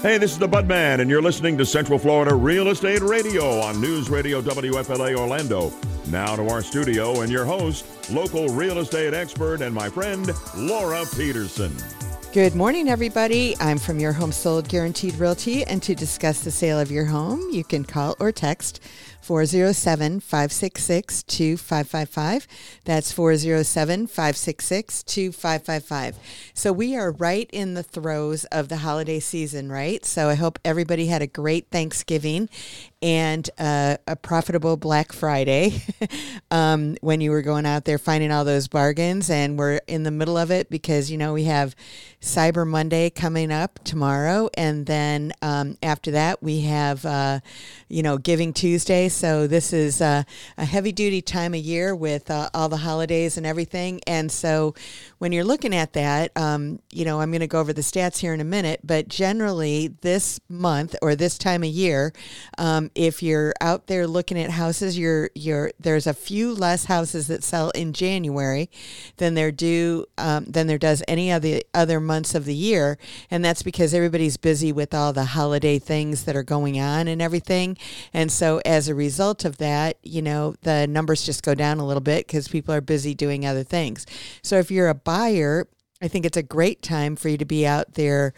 Hey, this is the Budman, and you're listening to Central Florida Real Estate Radio on News Radio WFLA Orlando. Now to our studio and your host, local real estate expert and my friend, Laura Peterson. Good morning, everybody. I'm from Your Home Sold Guaranteed Realty, and to discuss the sale of your home, you can call or text 407 566 2555. That's 407 566 2555. So we are right in the throes of the holiday season, right? So I hope everybody had a great Thanksgiving and uh, a profitable Black Friday um, when you were going out there finding all those bargains. And we're in the middle of it because, you know, we have Cyber Monday coming up tomorrow. And then um, after that, we have, uh, you know, Giving Tuesday. So this is uh, a heavy duty time of year with uh, all the holidays and everything. And so when you're looking at that, um, you know, I'm going to go over the stats here in a minute, but generally this month or this time of year, if you're out there looking at houses, you're you're there's a few less houses that sell in January than there do um, than there does any of the other months of the year, and that's because everybody's busy with all the holiday things that are going on and everything, and so as a result of that, you know the numbers just go down a little bit because people are busy doing other things. So if you're a buyer I think it's a great time for you to be out there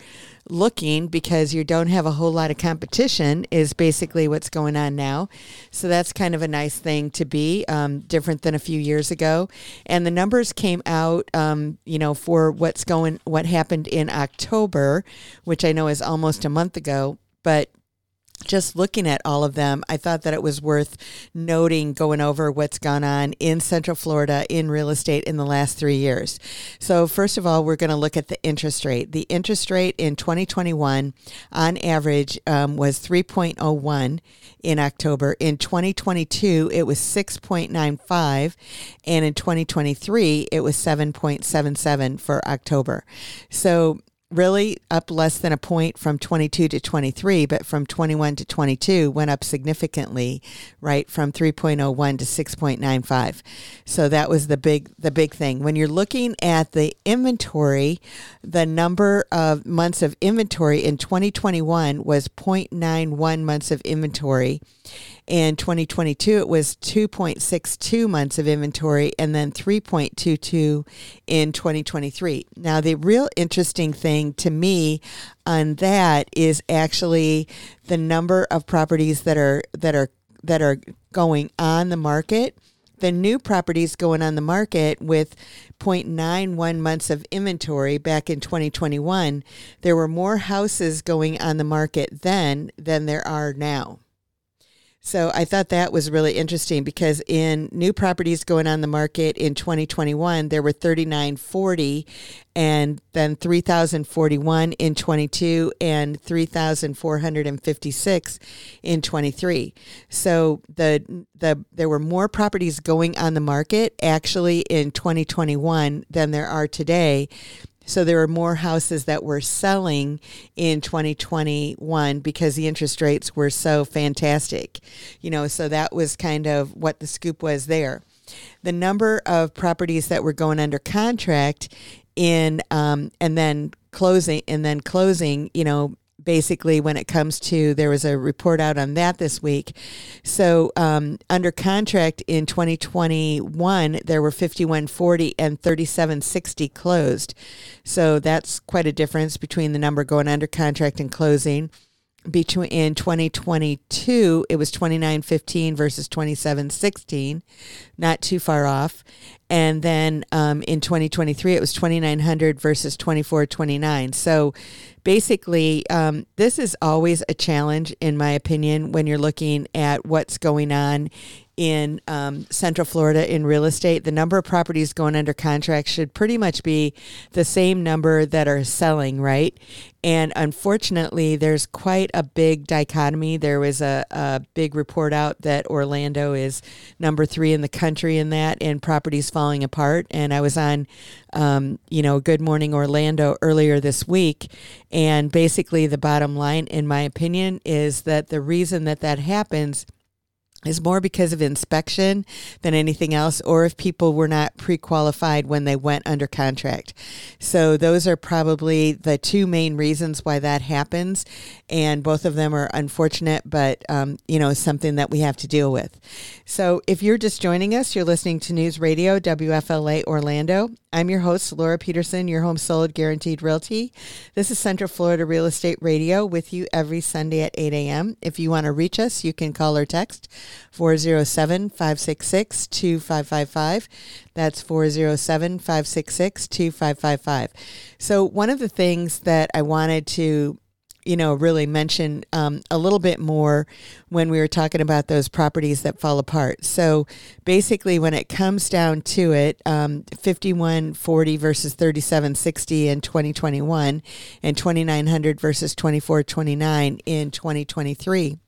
looking because you don't have a whole lot of competition is basically what's going on now. So that's kind of a nice thing to be um, different than a few years ago. And the numbers came out um, you know for what's going what happened in october which i know is almost a month ago but just looking at all of them, I thought that it was worth noting going over what's gone on in Central Florida in real estate in the last three years. So, first of all, we're going to look at the interest rate. The interest rate in 2021 on average um, was 3.01 in October. In 2022, it was 6.95. And in 2023, it was 7.77 for October. So, really up less than a point from 22 to 23, but from 21 to 22 went up significantly, right, from 3.01 to 6.95. So that was the big the big thing. When you're looking at the inventory, the number of months of inventory in 2021 was 0.91 months of inventory in 2022, it was 2.62 months of inventory and then 3.22 in 2023. Now, the real interesting thing to me on that is actually the number of properties that are that are that are going on the market the new properties going on the market with 0.91 months of inventory back in 2021, there were more houses going on the market then than there are now. So I thought that was really interesting because in new properties going on the market in 2021, there were 3940 and then 3041 in 22 and 3456 in 23. So the the there were more properties going on the market actually in 2021 than there are today so there were more houses that were selling in 2021 because the interest rates were so fantastic. You know, so that was kind of what the scoop was there. The number of properties that were going under contract in um, and then closing and then closing, you know, basically when it comes to there was a report out on that this week. So um, under contract in 2021 there were 5140 and 3760 closed. So that's quite a difference between the number going under contract and closing. Between in 2022 it was 2915 versus 2716 not too far off. And then um, in 2023 it was 2900 versus 2429 so basically um, this is always a challenge in my opinion when you're looking at what's going on in um, Central Florida in real estate, the number of properties going under contract should pretty much be the same number that are selling, right? And unfortunately, there's quite a big dichotomy. There was a, a big report out that Orlando is number three in the country in that, and properties falling apart. And I was on, um, you know, Good Morning Orlando earlier this week. And basically, the bottom line, in my opinion, is that the reason that that happens is more because of inspection than anything else, or if people were not pre qualified when they went under contract. So, those are probably the two main reasons why that happens. And both of them are unfortunate, but, um, you know, something that we have to deal with. So, if you're just joining us, you're listening to News Radio WFLA Orlando. I'm your host, Laura Peterson, your home sold guaranteed realty. This is Central Florida Real Estate Radio with you every Sunday at 8 a.m. If you want to reach us, you can call or text 407 566 2555. That's 407 566 2555. So, one of the things that I wanted to you know, really mention um, a little bit more when we were talking about those properties that fall apart. So basically, when it comes down to it, um, 5140 versus 3760 in 2021 and 2900 versus 2429 in 2023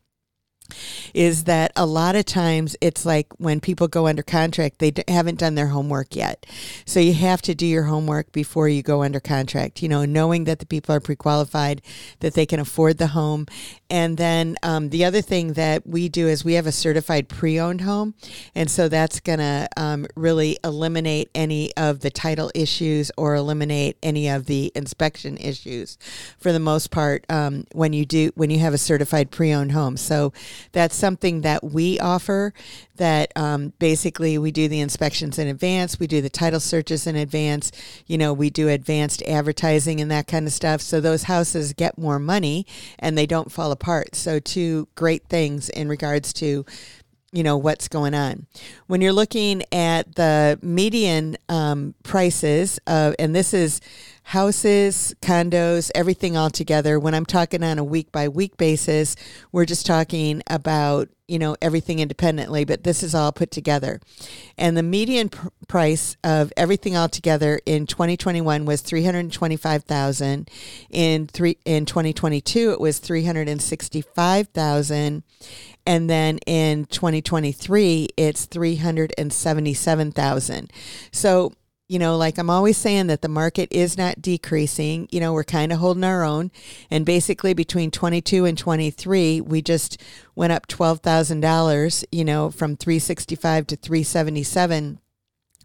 is that a lot of times it's like when people go under contract, they d- haven't done their homework yet. So you have to do your homework before you go under contract, you know, knowing that the people are pre qualified, that they can afford the home. And then um, the other thing that we do is we have a certified pre owned home. And so that's going to um, really eliminate any of the title issues or eliminate any of the inspection issues for the most part um, when you do, when you have a certified pre owned home. So that's something that we offer that um, basically we do the inspections in advance, we do the title searches in advance, you know, we do advanced advertising and that kind of stuff. So those houses get more money and they don't fall apart. So, two great things in regards to you know what's going on when you're looking at the median um, prices uh, and this is houses, condos, everything all together. When I'm talking on a week by week basis, we're just talking about, you know, everything independently, but this is all put together. And the median pr- price of everything all together in 2021 was 325,000. In 3 in 2022 it was 365,000 and then in 2023 it's 377,000. So you know, like I'm always saying that the market is not decreasing. You know, we're kind of holding our own. And basically between 22 and 23, we just went up $12,000, you know, from 365 to 377.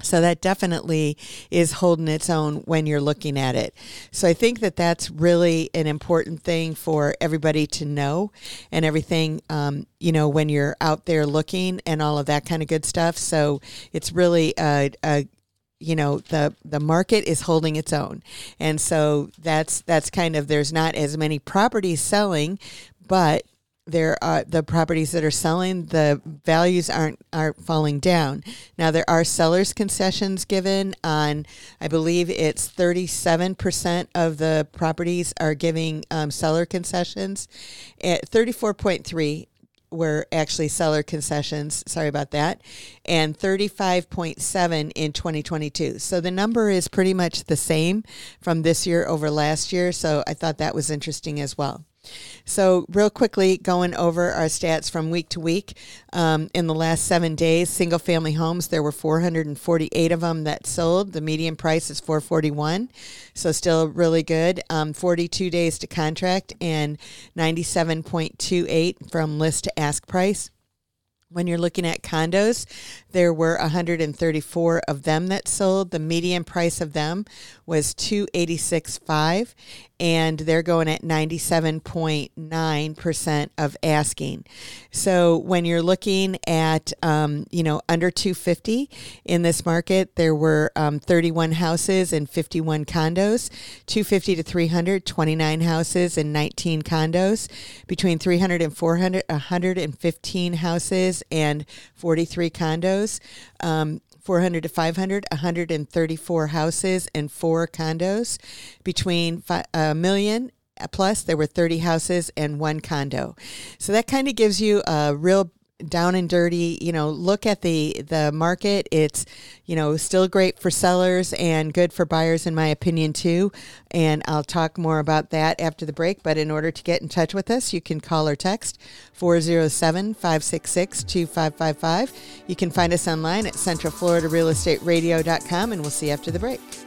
So that definitely is holding its own when you're looking at it. So I think that that's really an important thing for everybody to know and everything, um, you know, when you're out there looking and all of that kind of good stuff. So it's really a, a you know the the market is holding its own. And so that's that's kind of there's not as many properties selling but there are the properties that are selling the values aren't aren't falling down. Now there are sellers concessions given on i believe it's 37% of the properties are giving um, seller concessions. At 34.3 were actually seller concessions. Sorry about that. And 35.7 in 2022. So the number is pretty much the same from this year over last year. So I thought that was interesting as well. So, real quickly, going over our stats from week to week. Um, in the last seven days, single family homes, there were 448 of them that sold. The median price is 441, so still really good. Um, 42 days to contract and 97.28 from list to ask price. When you're looking at condos, there were 134 of them that sold. The median price of them was 286.5 and they're going at 97.9% of asking. So when you're looking at, um, you know, under 250 in this market, there were um, 31 houses and 51 condos, 250 to 300, 29 houses and 19 condos, between 300 and 400, 115 houses and 43 condos. Um, 400 to 500, 134 houses and four condos. Between a million plus, there were 30 houses and one condo. So that kind of gives you a real down and dirty you know look at the the market. It's you know still great for sellers and good for buyers in my opinion too. And i'll talk more about that after the break. But in order to get in touch with us you can call or text 407-566-2555 you can find us online at centralfloridarealestateradio.com and we'll see you after the break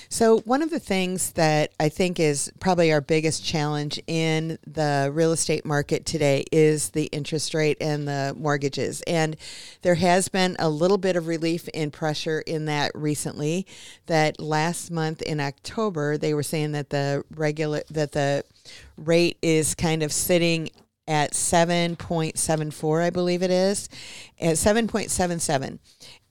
So, one of the things that I think is probably our biggest challenge in the real estate market today is the interest rate and the mortgages. And there has been a little bit of relief in pressure in that recently. That last month in October, they were saying that the regular, that the rate is kind of sitting at 7.74, I believe it is, at 7.77.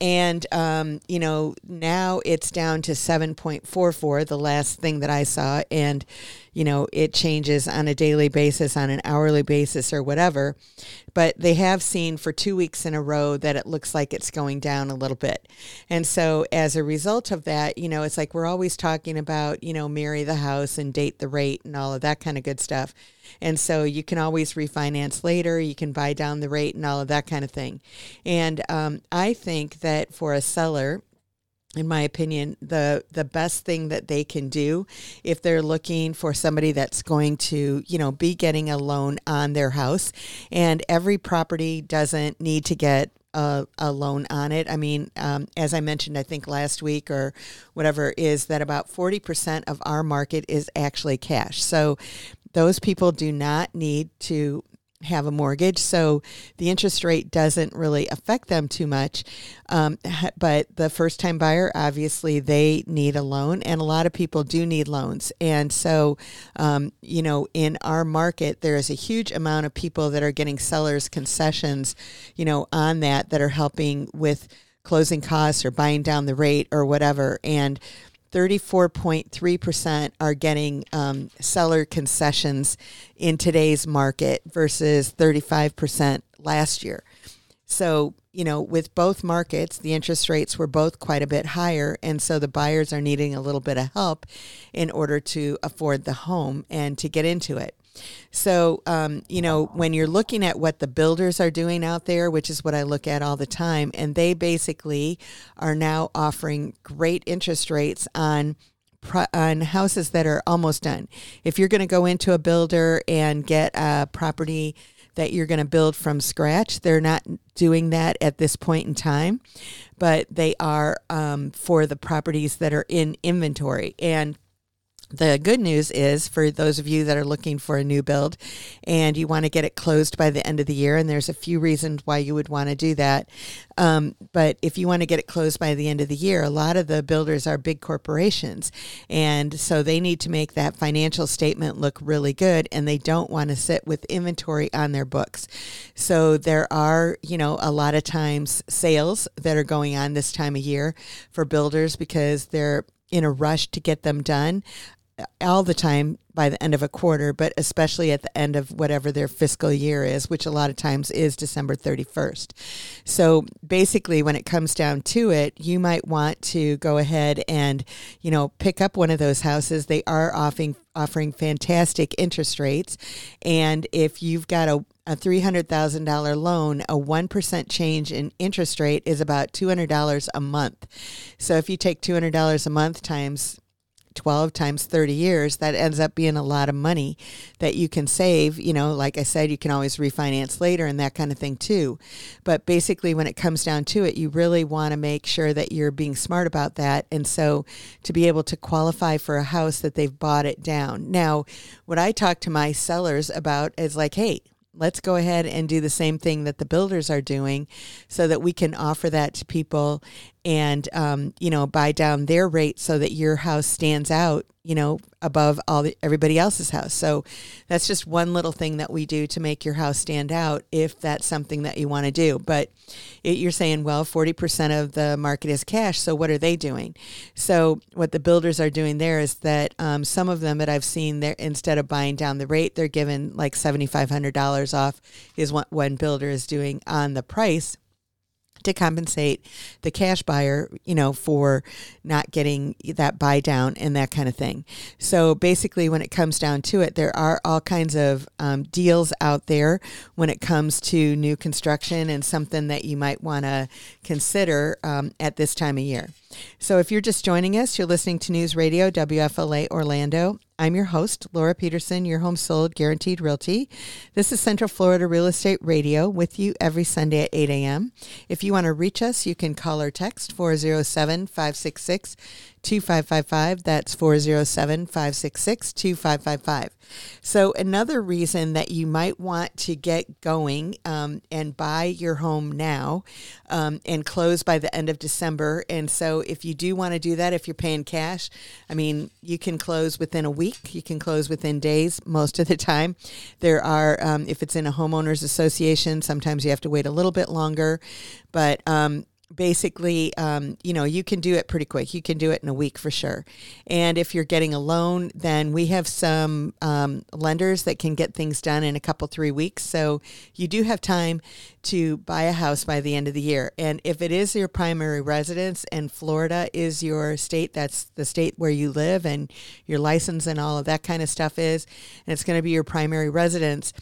And, um, you know, now it's down to 7.44, the last thing that I saw. And, you know, it changes on a daily basis, on an hourly basis, or whatever. But they have seen for two weeks in a row that it looks like it's going down a little bit. And so as a result of that, you know, it's like we're always talking about, you know, marry the house and date the rate and all of that kind of good stuff. And so you can always refinance later, you can buy down the rate and all of that kind of thing. And um, I think that for a seller, in my opinion, the the best thing that they can do if they're looking for somebody that's going to, you know, be getting a loan on their house, and every property doesn't need to get a, a loan on it. I mean, um, as I mentioned, I think last week or whatever, is that about 40% of our market is actually cash. So those people do not need to have a mortgage, so the interest rate doesn't really affect them too much. Um, but the first time buyer, obviously, they need a loan, and a lot of people do need loans. And so, um, you know, in our market, there is a huge amount of people that are getting sellers concessions, you know, on that that are helping with closing costs or buying down the rate or whatever. And 34.3% are getting um, seller concessions in today's market versus 35% last year. So, you know, with both markets, the interest rates were both quite a bit higher. And so the buyers are needing a little bit of help in order to afford the home and to get into it. So, um, you know, when you're looking at what the builders are doing out there, which is what I look at all the time, and they basically are now offering great interest rates on on houses that are almost done. If you're going to go into a builder and get a property that you're going to build from scratch, they're not doing that at this point in time, but they are um, for the properties that are in inventory. And the good news is for those of you that are looking for a new build and you want to get it closed by the end of the year, and there's a few reasons why you would want to do that. Um, but if you want to get it closed by the end of the year, a lot of the builders are big corporations. And so they need to make that financial statement look really good, and they don't want to sit with inventory on their books. So there are, you know, a lot of times sales that are going on this time of year for builders because they're in a rush to get them done all the time by the end of a quarter, but especially at the end of whatever their fiscal year is, which a lot of times is December 31st. So basically, when it comes down to it, you might want to go ahead and, you know, pick up one of those houses. They are offering offering fantastic interest rates. And if you've got a a $300,000 loan, a 1% change in interest rate is about $200 a month. So if you take $200 a month times 12 times 30 years, that ends up being a lot of money that you can save. You know, like I said, you can always refinance later and that kind of thing too. But basically, when it comes down to it, you really want to make sure that you're being smart about that. And so to be able to qualify for a house that they've bought it down. Now, what I talk to my sellers about is like, hey, let's go ahead and do the same thing that the builders are doing so that we can offer that to people and um, you know buy down their rate so that your house stands out you know above all the, everybody else's house. So that's just one little thing that we do to make your house stand out if that's something that you want to do. But it, you're saying well 40% of the market is cash so what are they doing? So what the builders are doing there is that um, some of them that i've seen there instead of buying down the rate they're given like $7500 off is what one builder is doing on the price to compensate the cash buyer, you know, for not getting that buy down and that kind of thing. So basically, when it comes down to it, there are all kinds of um, deals out there when it comes to new construction and something that you might want to consider um, at this time of year. So if you're just joining us, you're listening to News Radio WFLA Orlando. I'm your host, Laura Peterson, your home sold guaranteed realty. This is Central Florida Real Estate Radio with you every Sunday at 8 a.m. If you want to reach us, you can call or text 407 566 2555. That's 407 566 2555. So, another reason that you might want to get going um, and buy your home now um, and close by the end of December. And so, if you do want to do that, if you're paying cash, I mean, you can close within a week, you can close within days most of the time. There are, um, if it's in a homeowners association, sometimes you have to wait a little bit longer. But um, basically, um, you know, you can do it pretty quick. You can do it in a week for sure. And if you're getting a loan, then we have some um, lenders that can get things done in a couple, three weeks. So you do have time to buy a house by the end of the year. And if it is your primary residence and Florida is your state, that's the state where you live and your license and all of that kind of stuff is, and it's going to be your primary residence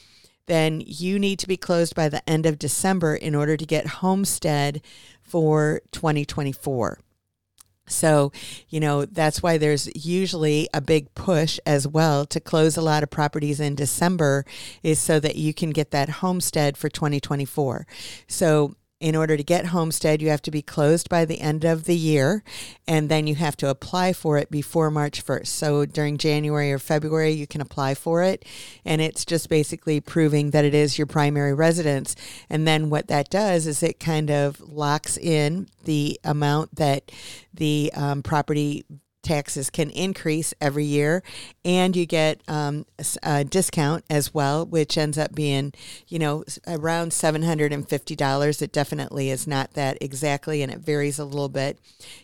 then you need to be closed by the end of December in order to get homestead for 2024. So, you know, that's why there's usually a big push as well to close a lot of properties in December is so that you can get that homestead for 2024. So, in order to get homestead, you have to be closed by the end of the year, and then you have to apply for it before March 1st. So during January or February, you can apply for it, and it's just basically proving that it is your primary residence. And then what that does is it kind of locks in the amount that the um, property taxes can increase every year, and you get um, a discount as well, which ends up being, you know, around seven hundred and fifty dollars. It definitely is not that exactly, and it varies a little bit,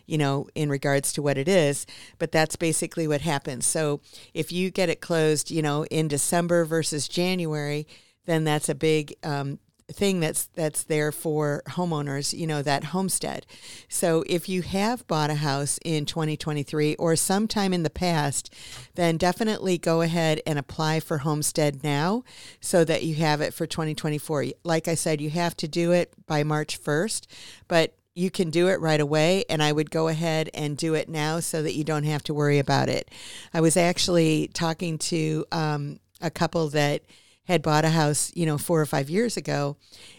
you know, in regards to what it is. But that's basically what happens. So if you get it closed, you know, in December versus January, then that's a big um, thing that's that's there for homeowners, you know, that homestead. So if you have bought a house in 2023 or sometime in the past, then definitely go ahead and apply for homestead now so that you have it for 2024. Like I said, you have to do it by March 1st, but you can do it right away and I would go ahead and do it now so that you don't have to worry about it. I was actually talking to um, a couple that had bought a house, you know, four or five years ago,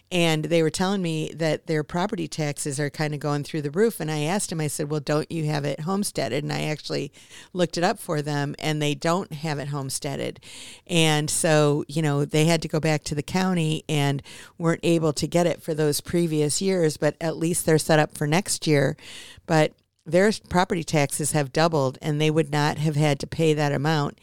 and they were telling me that their property taxes are kind of going through the roof. And I asked him, I said, Well, don't you have it homesteaded? And I actually looked it up for them, and they don't have it homesteaded. And so, you know, they had to go back to the county and weren't able to get it for those previous years, but at least they're set up for next year. But their property taxes have doubled and they would not have had to pay that amount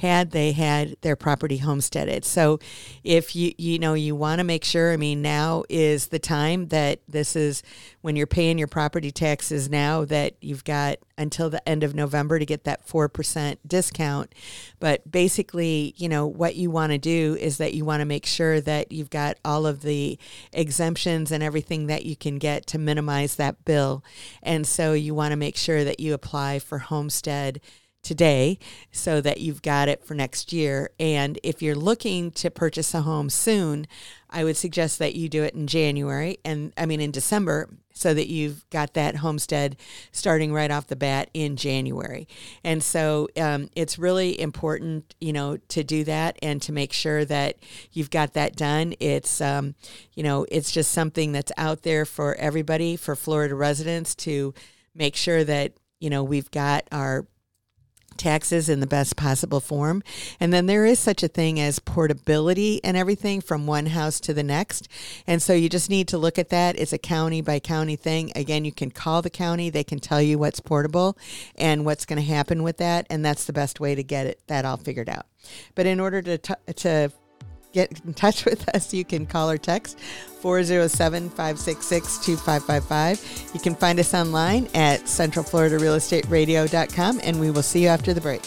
had they had their property homesteaded. So if you you know you want to make sure I mean now is the time that this is when you're paying your property taxes now that you've got until the end of November to get that 4% discount. But basically, you know, what you want to do is that you want to make sure that you've got all of the exemptions and everything that you can get to minimize that bill. And so you want to make sure that you apply for homestead today so that you've got it for next year. And if you're looking to purchase a home soon, I would suggest that you do it in January and I mean in December so that you've got that homestead starting right off the bat in January. And so um, it's really important, you know, to do that and to make sure that you've got that done. It's, um, you know, it's just something that's out there for everybody, for Florida residents to make sure that, you know, we've got our taxes in the best possible form. And then there is such a thing as portability and everything from one house to the next. And so you just need to look at that. It's a county by county thing. Again, you can call the county, they can tell you what's portable and what's going to happen with that. And that's the best way to get it that all figured out. But in order to, t- to get in touch with us, you can call or text 407 566 2555. You can find us online at centralfloridarealestateradio.com, and we will see you after the break.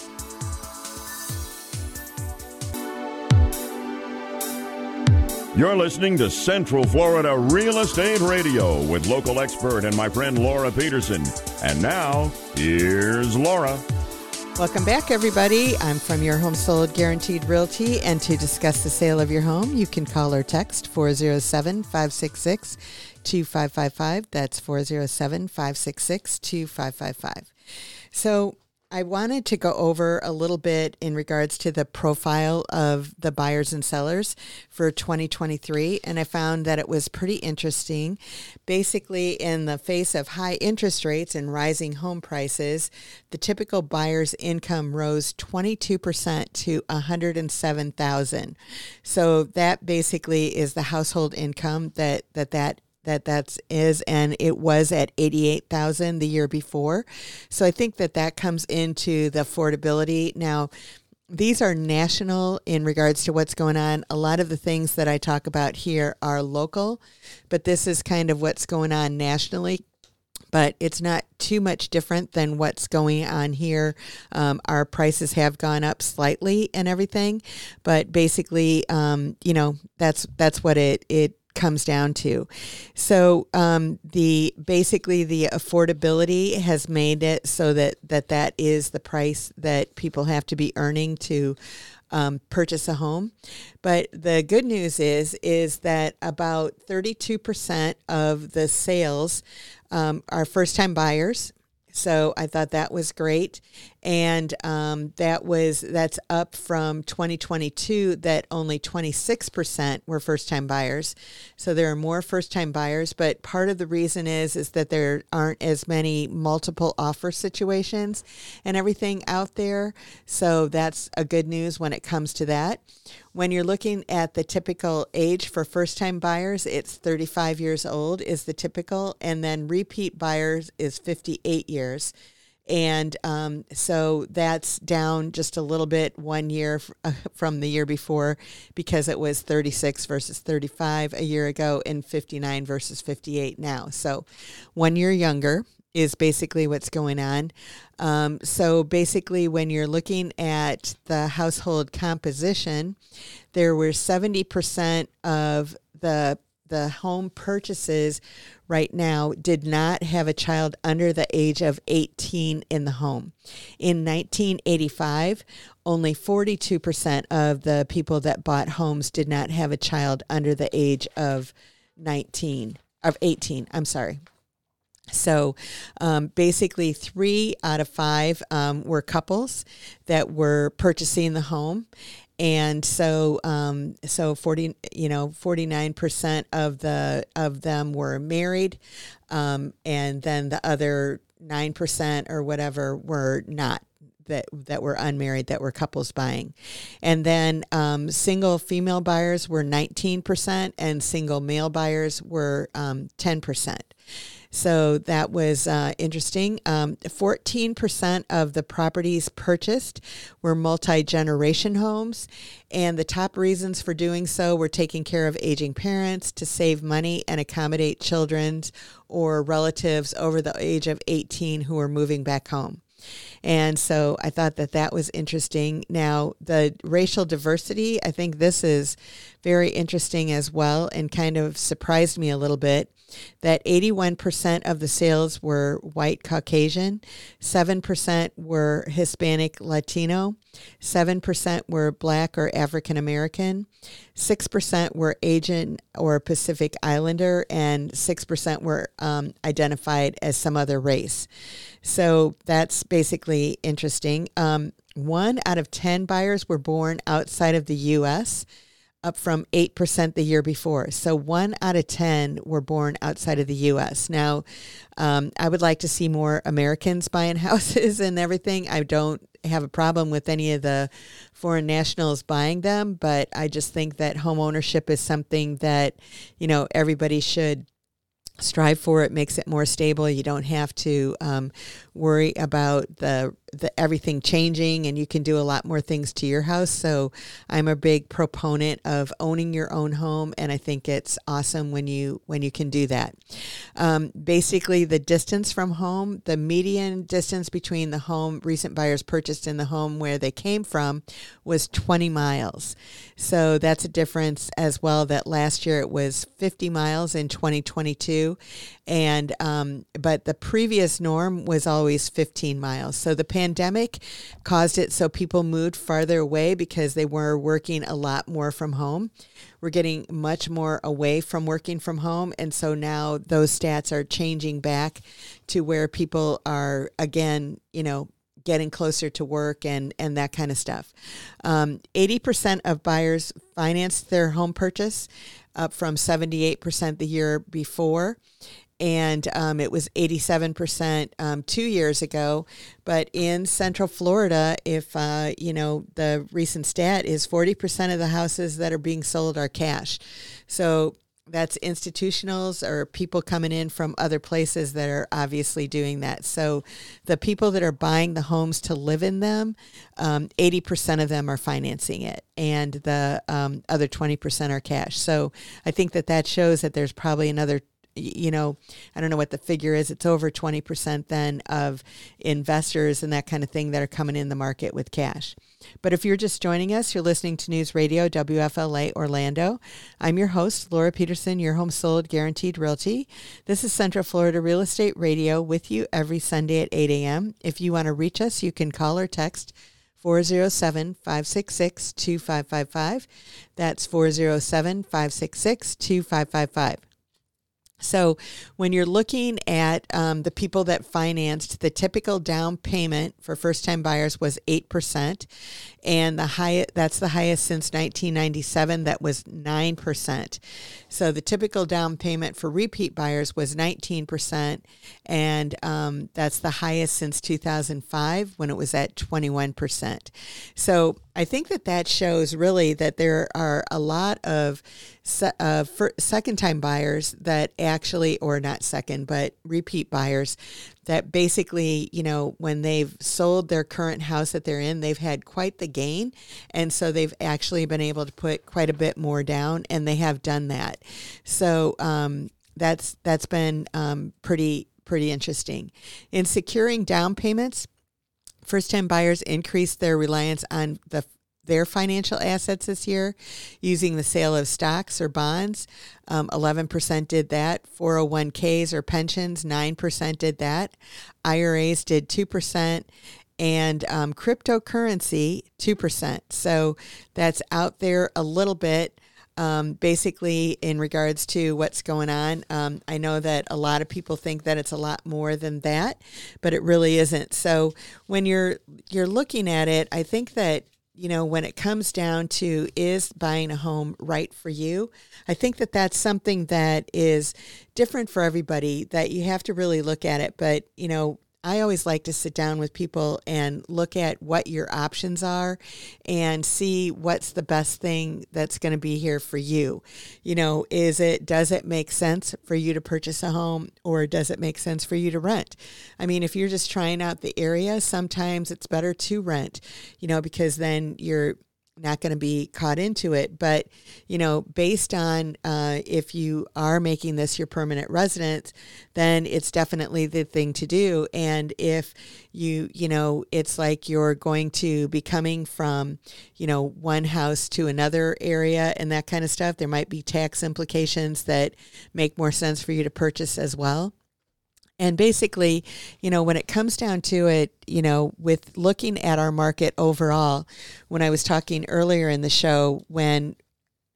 You're listening to Central Florida Real Estate Radio with local expert and my friend Laura Peterson. And now, here's Laura. Welcome back, everybody. I'm from Your Home Sold Guaranteed Realty, and to discuss the sale of your home, you can call or text 407 566 2555. That's 407 566 2555. So, I wanted to go over a little bit in regards to the profile of the buyers and sellers for 2023, and I found that it was pretty interesting. Basically, in the face of high interest rates and rising home prices, the typical buyer's income rose 22% to 107,000. So that basically is the household income that that that that that's is and it was at 88,000 the year before. So I think that that comes into the affordability. Now, these are national in regards to what's going on. A lot of the things that I talk about here are local, but this is kind of what's going on nationally but it's not too much different than what's going on here. Um, our prices have gone up slightly and everything, but basically, um, you know, that's that's what it it comes down to. So um, the basically the affordability has made it so that that that is the price that people have to be earning to um, purchase a home. But the good news is is that about 32% of the sales um, are first time buyers. So I thought that was great and um, that was that's up from 2022 that only 26% were first time buyers. So there are more first time buyers but part of the reason is is that there aren't as many multiple offer situations and everything out there. So that's a good news when it comes to that. When you're looking at the typical age for first time buyers it's 35 years old is the typical and then repeat buyers is 58 years and um, so that's down just a little bit one year uh, from the year before because it was 36 versus 35 a year ago and 59 versus 58 now. So one year younger is basically what's going on. Um, so basically, when you're looking at the household composition, there were 70% of the the home purchases right now did not have a child under the age of 18 in the home. In 1985, only 42% of the people that bought homes did not have a child under the age of 19 of 18. I'm sorry. So um, basically, three out of five um, were couples that were purchasing the home, and so um, so 40 you know 49% of the of them were married um, and then the other 9% or whatever were not that that were unmarried that were couples buying. And then um, single female buyers were 19% and single male buyers were 10% um, so that was uh, interesting. Um, 14% of the properties purchased were multi generation homes. And the top reasons for doing so were taking care of aging parents to save money and accommodate children or relatives over the age of 18 who are moving back home. And so I thought that that was interesting. Now, the racial diversity, I think this is very interesting as well and kind of surprised me a little bit that 81% of the sales were white Caucasian, 7% were Hispanic Latino, 7% were black or African American, 6% were Asian or Pacific Islander, and 6% were um, identified as some other race. So that's basically interesting. Um, one out of 10 buyers were born outside of the U.S up from 8% the year before. So one out of 10 were born outside of the U.S. Now, um, I would like to see more Americans buying houses and everything. I don't have a problem with any of the foreign nationals buying them, but I just think that home ownership is something that, you know, everybody should strive for it makes it more stable you don't have to um, worry about the the, everything changing and you can do a lot more things to your house. So I'm a big proponent of owning your own home, and I think it's awesome when you when you can do that. Um, basically, the distance from home, the median distance between the home recent buyers purchased in the home where they came from was 20 miles. So that's a difference as well. That last year it was 50 miles in 2022, and um, but the previous norm was always 15 miles. So the pandemic caused it so people moved farther away because they were working a lot more from home. We're getting much more away from working from home, and so now those stats are changing back to where people are again, you know, getting closer to work and, and that kind of stuff. Um, 80% of buyers financed their home purchase, up from 78% the year before and um, it was 87% um, two years ago. But in Central Florida, if uh, you know the recent stat is 40% of the houses that are being sold are cash. So that's institutionals or people coming in from other places that are obviously doing that. So the people that are buying the homes to live in them, um, 80% of them are financing it, and the um, other 20% are cash. So I think that that shows that there's probably another you know, I don't know what the figure is. It's over 20% then of investors and that kind of thing that are coming in the market with cash. But if you're just joining us, you're listening to News Radio WFLA Orlando. I'm your host, Laura Peterson, your home sold guaranteed realty. This is Central Florida Real Estate Radio with you every Sunday at 8 a.m. If you want to reach us, you can call or text 407 566 2555. That's 407 566 2555. So, when you're looking at um, the people that financed, the typical down payment for first time buyers was 8%. And the high, that's the highest since 1997. That was 9%. So, the typical down payment for repeat buyers was 19%. And um, that's the highest since 2005 when it was at 21%. So, I think that that shows really that there are a lot of uh, second time buyers that actually, or not second, but repeat buyers that basically, you know, when they've sold their current house that they're in, they've had quite the gain. And so they've actually been able to put quite a bit more down, and they have done that. So um, that's that's been um, pretty pretty interesting. In securing down payments, first time buyers increased their reliance on the their financial assets this year using the sale of stocks or bonds. Um, 11% did that. 401ks or pensions, 9% did that. IRAs did 2%. And um, cryptocurrency, 2%. So that's out there a little bit. Um, basically in regards to what's going on. Um, I know that a lot of people think that it's a lot more than that, but it really isn't. So when you're you're looking at it, I think that you know when it comes down to is buying a home right for you, I think that that's something that is different for everybody. That you have to really look at it. But you know I always like to sit down with people and look at what your options are and see what's the best thing that's going to be here for you. You know, is it, does it make sense for you to purchase a home or does it make sense for you to rent? I mean, if you're just trying out the area, sometimes it's better to rent, you know, because then you're, not going to be caught into it. But, you know, based on uh, if you are making this your permanent residence, then it's definitely the thing to do. And if you, you know, it's like you're going to be coming from, you know, one house to another area and that kind of stuff, there might be tax implications that make more sense for you to purchase as well. And basically, you know, when it comes down to it, you know, with looking at our market overall, when I was talking earlier in the show, when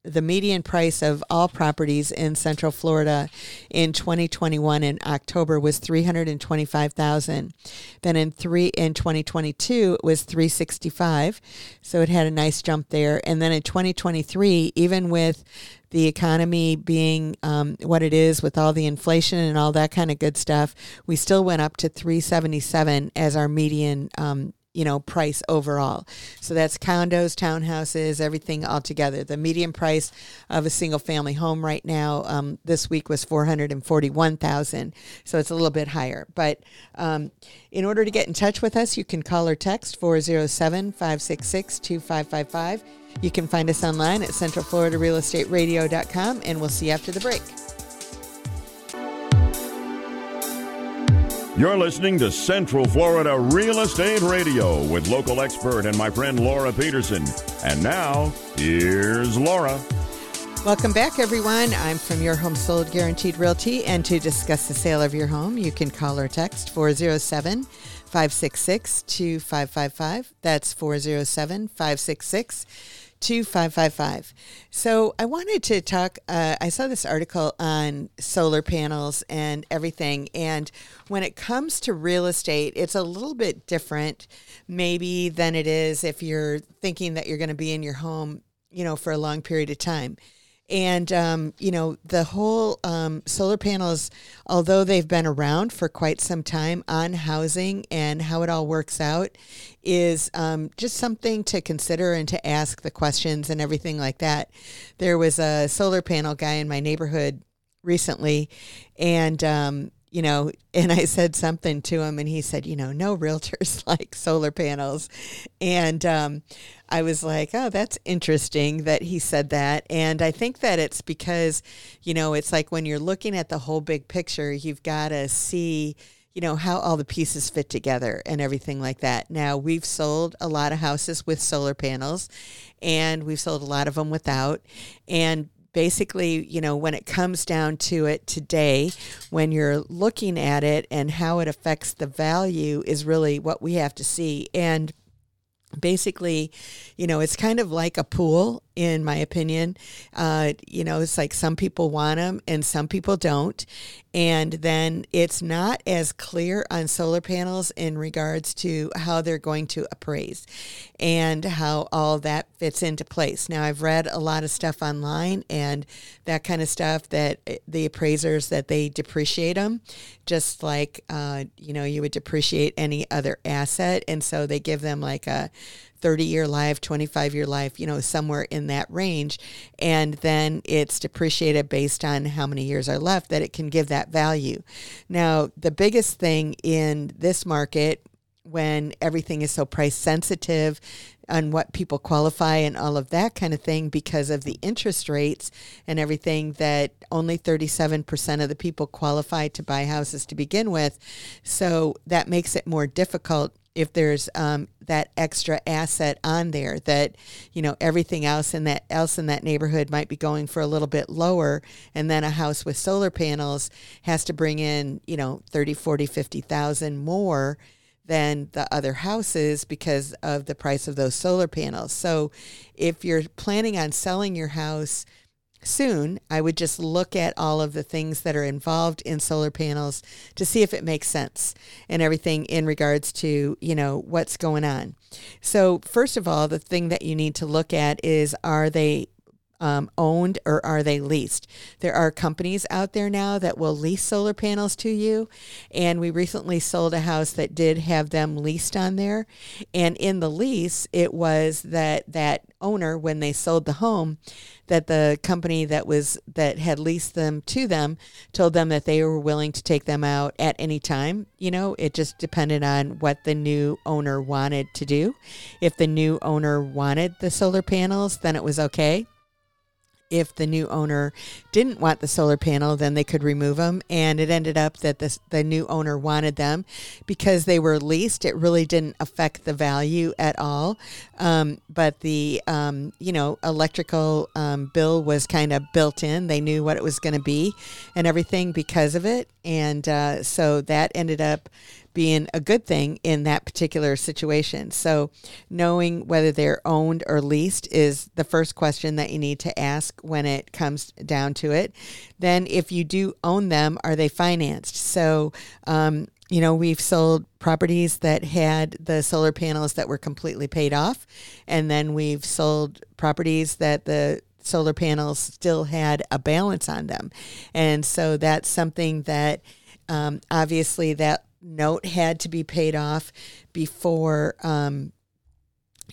the median price of all properties in Central Florida in 2021 in October was 325,000. Then in 3 in 2022 it was 365. So it had a nice jump there. And then in 2023 even with the economy being um, what it is with all the inflation and all that kind of good stuff, we still went up to 377 as our median um, you know, price overall. So that's condos, townhouses, everything all together. The median price of a single family home right now um, this week was 441,000. So it's a little bit higher. But um, in order to get in touch with us, you can call or text 407 566 2555. You can find us online at centralfloridarealestateradio.com, and we'll see you after the break. You're listening to Central Florida Real Estate Radio with local expert and my friend Laura Peterson. And now, here's Laura. Welcome back, everyone. I'm from Your Home Sold Guaranteed Realty, and to discuss the sale of your home, you can call or text 407 566 2555. That's 407 566 2555. So I wanted to talk. Uh, I saw this article on solar panels and everything. And when it comes to real estate, it's a little bit different, maybe, than it is if you're thinking that you're going to be in your home, you know, for a long period of time. And, um, you know, the whole um, solar panels, although they've been around for quite some time on housing and how it all works out, is um, just something to consider and to ask the questions and everything like that. There was a solar panel guy in my neighborhood recently, and um, you know, and I said something to him, and he said, you know, no realtors like solar panels. And um, I was like, oh, that's interesting that he said that. And I think that it's because, you know, it's like when you're looking at the whole big picture, you've got to see, you know, how all the pieces fit together and everything like that. Now, we've sold a lot of houses with solar panels, and we've sold a lot of them without. And basically, you know, when it comes down to it today, when you're looking at it and how it affects the value is really what we have to see. And basically, you know, it's kind of like a pool, in my opinion. Uh, you know, it's like some people want them and some people don't. And then it's not as clear on solar panels in regards to how they're going to appraise and how all that fits into place. Now, I've read a lot of stuff online and that kind of stuff that eh, the appraisers that they depreciate them just like, uh, you know, you would depreciate any other asset. And so they give them like a 30 year life, 25 year life, you know, somewhere in that range. And then it's depreciated based on how many years are left that it can give that value. Now, the biggest thing in this market when everything is so price sensitive on what people qualify and all of that kind of thing because of the interest rates and everything that only 37% of the people qualify to buy houses to begin with. So that makes it more difficult if there's um, that extra asset on there that you know everything else in that else in that neighborhood might be going for a little bit lower and then a house with solar panels has to bring in you know 30 40 50,000 more than the other houses because of the price of those solar panels. So if you're planning on selling your house soon, I would just look at all of the things that are involved in solar panels to see if it makes sense and everything in regards to, you know, what's going on. So, first of all, the thing that you need to look at is are they um, owned or are they leased? There are companies out there now that will lease solar panels to you. And we recently sold a house that did have them leased on there. And in the lease, it was that that owner, when they sold the home, that the company that was that had leased them to them told them that they were willing to take them out at any time. You know, it just depended on what the new owner wanted to do. If the new owner wanted the solar panels, then it was okay if the new owner didn't want the solar panel, then they could remove them. And it ended up that the, the new owner wanted them because they were leased. It really didn't affect the value at all. Um, but the, um, you know, electrical um, bill was kind of built in. They knew what it was going to be and everything because of it. And uh, so that ended up being a good thing in that particular situation. So, knowing whether they're owned or leased is the first question that you need to ask when it comes down to it. Then, if you do own them, are they financed? So, um, you know, we've sold properties that had the solar panels that were completely paid off, and then we've sold properties that the solar panels still had a balance on them. And so that's something that um, obviously that note had to be paid off before, um,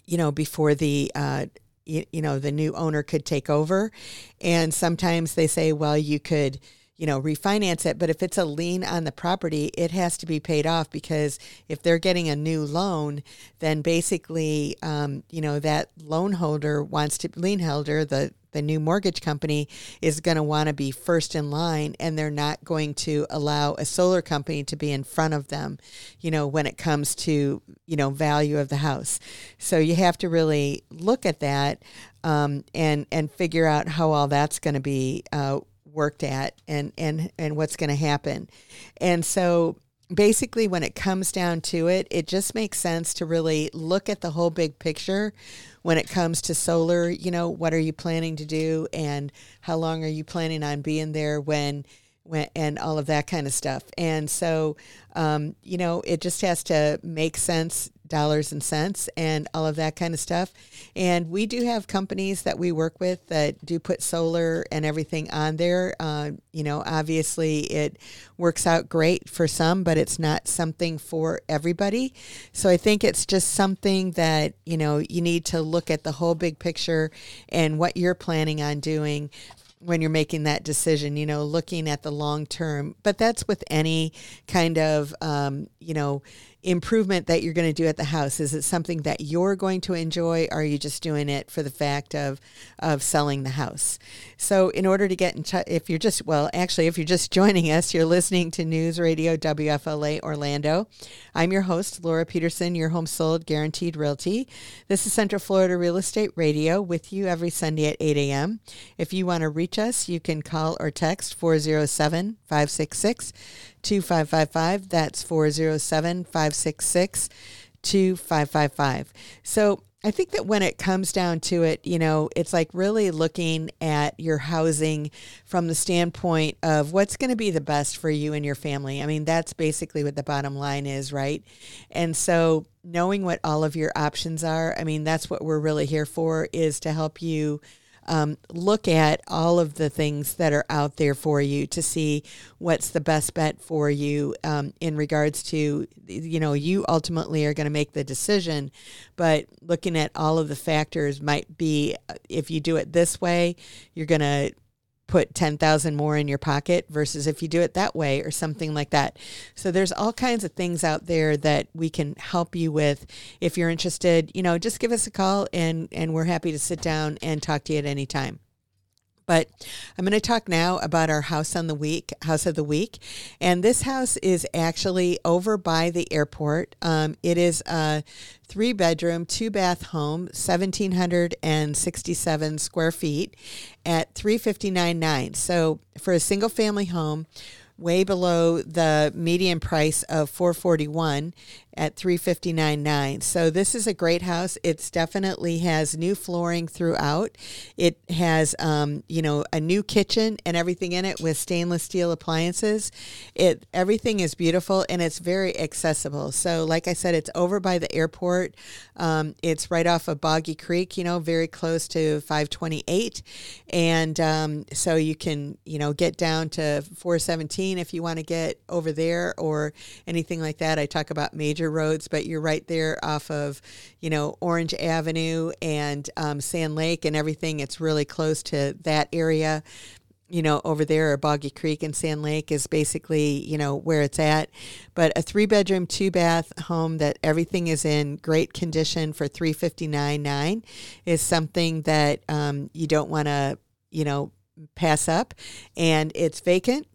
you know, before the uh, you, you know the new owner could take over. And sometimes they say, well, you could you know, refinance it. But if it's a lien on the property, it has to be paid off because if they're getting a new loan, then basically, um, you know, that loan holder wants to, lien holder, the, the new mortgage company is going to want to be first in line and they're not going to allow a solar company to be in front of them, you know, when it comes to, you know, value of the house. So you have to really look at that um, and, and figure out how all that's going to be uh, worked at and and and what's going to happen. And so basically when it comes down to it, it just makes sense to really look at the whole big picture when it comes to solar, you know, what are you planning to do and how long are you planning on being there when when, and all of that kind of stuff. And so, um, you know, it just has to make sense dollars and cents and all of that kind of stuff. And we do have companies that we work with that do put solar and everything on there. Uh, you know, obviously it works out great for some, but it's not something for everybody. So I think it's just something that, you know, you need to look at the whole big picture and what you're planning on doing when you're making that decision, you know, looking at the long term. But that's with any kind of, um, you know, improvement that you're going to do at the house? Is it something that you're going to enjoy? Or are you just doing it for the fact of, of selling the house? So, in order to get in touch, if you're just, well, actually, if you're just joining us, you're listening to News Radio WFLA Orlando. I'm your host, Laura Peterson, your home sold guaranteed realty. This is Central Florida Real Estate Radio with you every Sunday at 8 a.m. If you want to reach us, you can call or text 407 566 2555. That's 407 566 2555. So I think that when it comes down to it, you know, it's like really looking at your housing from the standpoint of what's going to be the best for you and your family. I mean, that's basically what the bottom line is, right? And so knowing what all of your options are, I mean, that's what we're really here for is to help you um, look at all of the things that are out there for you to see what's the best bet for you um, in regards to, you know, you ultimately are going to make the decision, but looking at all of the factors might be if you do it this way, you're going to put 10,000 more in your pocket versus if you do it that way or something like that. So there's all kinds of things out there that we can help you with. If you're interested, you know, just give us a call and and we're happy to sit down and talk to you at any time. But I'm going to talk now about our house on the week, house of the week, and this house is actually over by the airport. Um, it is a three bedroom, two bath home, 1,767 square feet at 359.9. So for a single family home, way below the median price of 441 at 359.9. So this is a great house. It's definitely has new flooring throughout. It has um, you know a new kitchen and everything in it with stainless steel appliances. It everything is beautiful and it's very accessible. So like I said, it's over by the airport. Um, it's right off of Boggy Creek. You know, very close to 528, and um, so you can you know get down to 417 if you want to get over there or anything like that. I talk about major major roads, but you're right there off of, you know, Orange Avenue and um, Sand Lake and everything. It's really close to that area. You know, over there, or Boggy Creek and Sand Lake is basically, you know, where it's at. But a three bedroom, two bath home that everything is in great condition for three fifty nine nine is something that um, you don't want to, you know, pass up. And it's vacant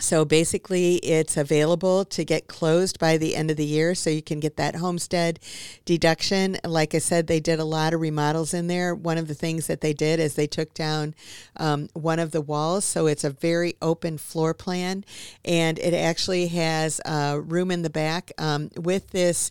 so basically, it's available to get closed by the end of the year, so you can get that homestead deduction. Like I said, they did a lot of remodels in there. One of the things that they did is they took down um, one of the walls, so it's a very open floor plan, and it actually has uh, room in the back um, with this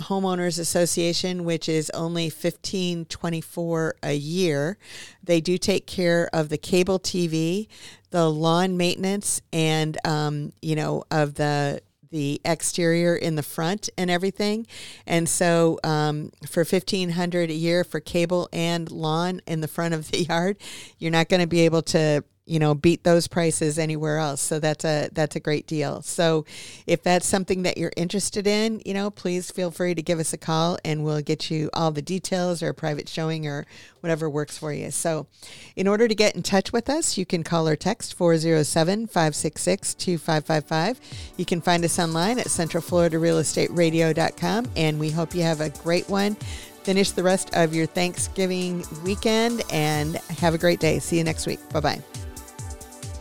homeowners association which is only 1524 a year they do take care of the cable tv the lawn maintenance and um, you know of the the exterior in the front and everything. And so um, for 1500 a year for cable and lawn in the front of the yard, you're not going to be able to you know beat those prices anywhere else. So that's a that's a great deal. So if that's something that you're interested in you know please feel free to give us a call and we'll get you all the details or a private showing or whatever works for you. So in order to get in touch with us you can call or text 407-566-2555 you can find us online at centralfloridarealestateradio.com and we hope you have a great one. Finish the rest of your thanksgiving weekend and have a great day. See you next week. Bye bye